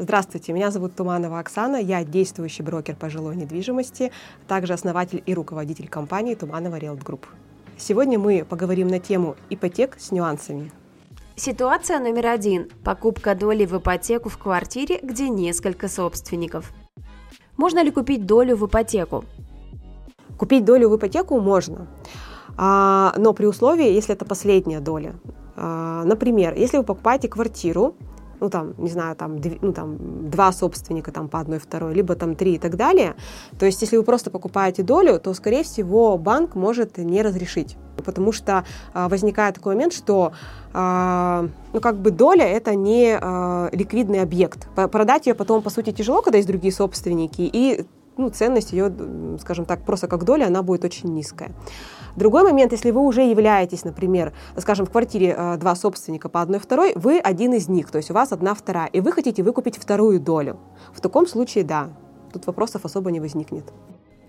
Здравствуйте, меня зовут Туманова Оксана, я действующий брокер по жилой недвижимости, также основатель и руководитель компании Туманова Realt Group. Сегодня мы поговорим на тему ипотек с нюансами. Ситуация номер один – покупка доли в ипотеку в квартире, где несколько собственников. Можно ли купить долю в ипотеку? Купить долю в ипотеку можно, а, но при условии, если это последняя доля. А, например, если вы покупаете квартиру, ну там, не знаю, там, ну, там два собственника там по одной, второй, либо там три и так далее. То есть, если вы просто покупаете долю, то, скорее всего, банк может не разрешить, потому что а, возникает такой момент, что а, ну, как бы доля это не а, ликвидный объект. Продать ее потом, по сути, тяжело, когда есть другие собственники, и ну, ценность ее, скажем так, просто как доля, она будет очень низкая. Другой момент, если вы уже являетесь, например, скажем, в квартире э, два собственника по одной второй, вы один из них, то есть у вас одна вторая, и вы хотите выкупить вторую долю. В таком случае, да, тут вопросов особо не возникнет.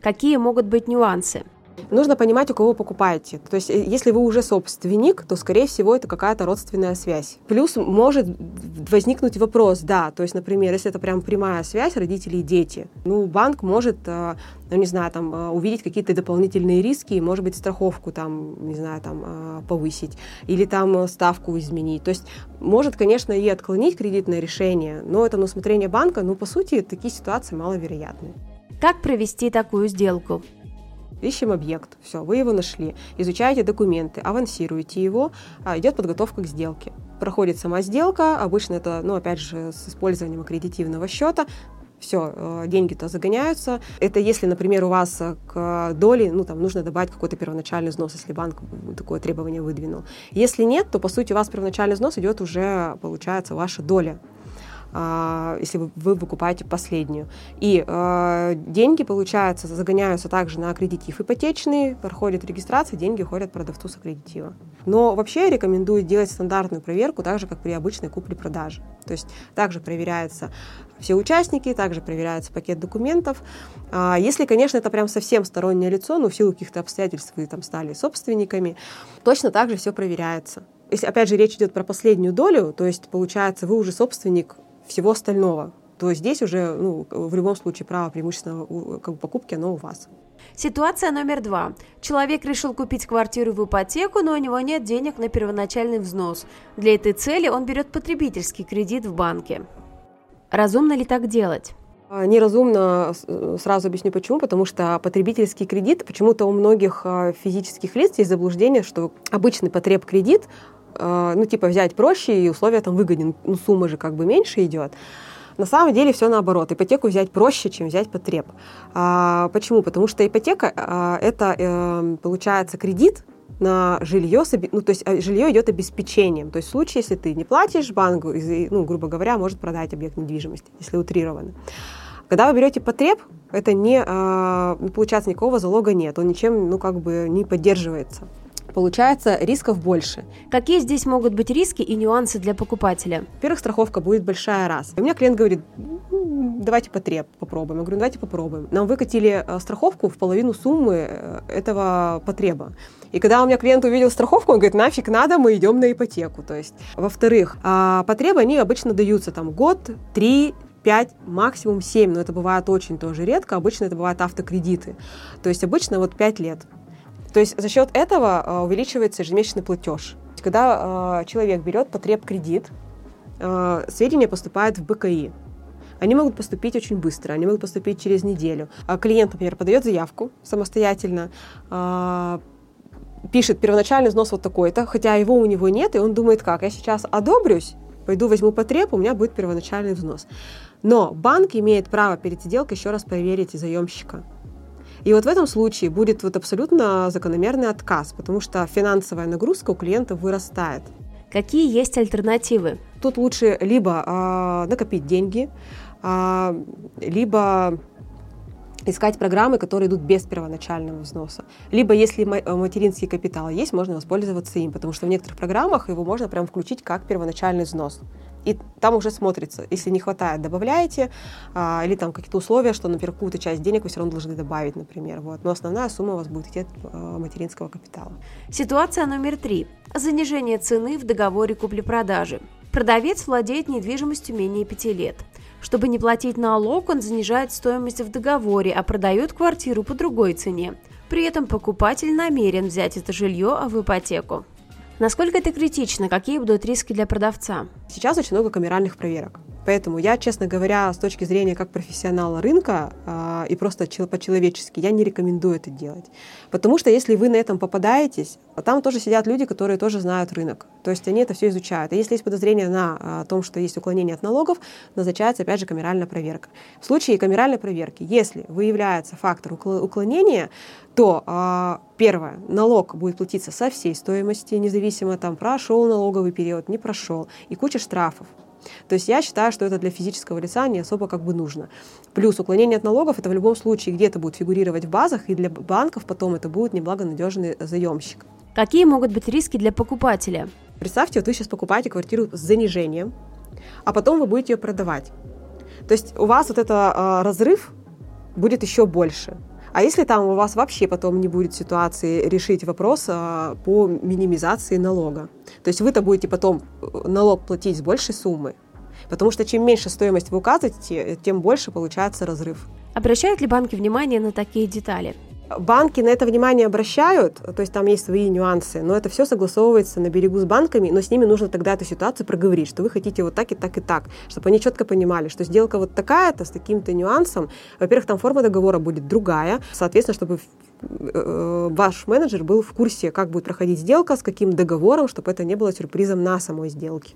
Какие могут быть нюансы? Нужно понимать, у кого покупаете. То есть, э, если вы уже собственник, то, скорее всего, это какая-то родственная связь. Плюс может возникнуть вопрос, да, то есть, например, если это прям прямая связь родители и дети, ну, банк может, э, ну, не знаю, там, э, увидеть какие-то дополнительные риски, и, может быть, страховку там, не знаю, там, повысить, или там ставку изменить. То есть, может, конечно, и отклонить кредитное решение, но это на усмотрение банка, но, по сути, такие ситуации маловероятны. Как провести такую сделку? Ищем объект, все, вы его нашли, изучаете документы, авансируете его, а, идет подготовка к сделке. Проходит сама сделка, обычно это, ну, опять же, с использованием аккредитивного счета, все, э, деньги-то загоняются. Это если, например, у вас э, к доле, ну, там, нужно добавить какой-то первоначальный взнос, если банк такое требование выдвинул. Если нет, то, по сути, у вас первоначальный взнос идет уже, получается, ваша доля если вы, выкупаете последнюю. И э, деньги, получается, загоняются также на аккредитив ипотечный, проходит регистрация, деньги уходят продавцу с аккредитива. Но вообще рекомендую делать стандартную проверку, так же, как при обычной купле-продаже. То есть также проверяются все участники, также проверяется пакет документов. А, если, конечно, это прям совсем стороннее лицо, ну, в силу каких-то обстоятельств вы там стали собственниками, точно так же все проверяется. Если, опять же, речь идет про последнюю долю, то есть, получается, вы уже собственник всего остального, то здесь уже ну, в любом случае право преимущественного как бы, покупки, оно у вас. Ситуация номер два. Человек решил купить квартиру в ипотеку, но у него нет денег на первоначальный взнос. Для этой цели он берет потребительский кредит в банке. Разумно ли так делать? А, неразумно, сразу объясню почему, потому что потребительский кредит, почему-то у многих а, физических лиц есть заблуждение, что обычный потреб кредит Э, ну, типа, взять проще, и условия там выгоден, ну, сумма же как бы меньше идет. На самом деле все наоборот. Ипотеку взять проще, чем взять потреб. А, почему? Потому что ипотека а, это э, получается кредит на жилье, ну, то есть э, жилье идет обеспечением. То есть в случае, если ты не платишь, банк, ну, грубо говоря, может продать объект недвижимости, если утрированно. Когда вы берете потреб, это не, получается, никакого залога нет, он ничем, ну, как бы не поддерживается получается рисков больше. Какие здесь могут быть риски и нюансы для покупателя? Во-первых, страховка будет большая раз. У меня клиент говорит, давайте потреб попробуем. Я говорю, давайте попробуем. Нам выкатили э, страховку в половину суммы э, этого потреба. И когда у меня клиент увидел страховку, он говорит, нафиг надо, мы идем на ипотеку. То есть, во-вторых, а, потребы, они обычно даются там год, три, 5, максимум 7, но это бывает очень тоже редко, обычно это бывают автокредиты. То есть обычно вот 5 лет. То есть за счет этого э, увеличивается ежемесячный платеж. Когда э, человек берет потреб кредит, э, сведения поступают в БКИ. Они могут поступить очень быстро, они могут поступить через неделю. А клиент, например, подает заявку самостоятельно, пишет первоначальный взнос вот такой-то, хотя его у него нет, и он думает, как, я сейчас одобрюсь, пойду возьму потреб, у меня будет первоначальный взнос. Но банк имеет право перед сделкой еще раз проверить заемщика. И вот в этом случае будет вот абсолютно закономерный отказ, потому что финансовая нагрузка у клиента вырастает. Какие есть альтернативы? Тут лучше либо э, накопить деньги, э, либо искать программы, которые идут без первоначального взноса. Либо, если материнский капитал есть, можно воспользоваться им, потому что в некоторых программах его можно прям включить как первоначальный взнос. И там уже смотрится, если не хватает, добавляете, а, или там какие-то условия, что, например, какую-то часть денег вы все равно должны добавить, например. Вот. Но основная сумма у вас будет идти от а, материнского капитала. Ситуация номер три. Занижение цены в договоре купли-продажи. Продавец владеет недвижимостью менее пяти лет. Чтобы не платить налог, он занижает стоимость в договоре, а продает квартиру по другой цене. При этом покупатель намерен взять это жилье в ипотеку. Насколько это критично? Какие будут риски для продавца? Сейчас очень много камеральных проверок. Поэтому я, честно говоря, с точки зрения как профессионала рынка э, и просто по-человечески, я не рекомендую это делать. Потому что если вы на этом попадаетесь, там тоже сидят люди, которые тоже знают рынок. То есть они это все изучают. И если есть подозрение на э, том, что есть уклонение от налогов, назначается, опять же, камеральная проверка. В случае камеральной проверки, если выявляется фактор уклонения, то э, первое, налог будет платиться со всей стоимости, независимо там прошел налоговый период, не прошел, и куча штрафов. То есть я считаю, что это для физического лица не особо как бы нужно. Плюс уклонение от налогов это в любом случае где-то будет фигурировать в базах, и для банков потом это будет неблагонадежный заемщик. Какие могут быть риски для покупателя? Представьте, вот вы сейчас покупаете квартиру с занижением, а потом вы будете ее продавать. То есть у вас вот это э, разрыв будет еще больше. А если там у вас вообще потом не будет ситуации решить вопрос а, по минимизации налога? То есть вы-то будете потом э, налог платить с большей суммы, потому что чем меньше стоимость вы указываете, тем больше получается разрыв. Обращают ли банки внимание на такие детали? Банки на это внимание обращают, то есть там есть свои нюансы, но это все согласовывается на берегу с банками, но с ними нужно тогда эту ситуацию проговорить, что вы хотите вот так и так и так, чтобы они четко понимали, что сделка вот такая-то с таким-то нюансом. Во-первых, там форма договора будет другая, соответственно, чтобы э, ваш менеджер был в курсе, как будет проходить сделка, с каким договором, чтобы это не было сюрпризом на самой сделке.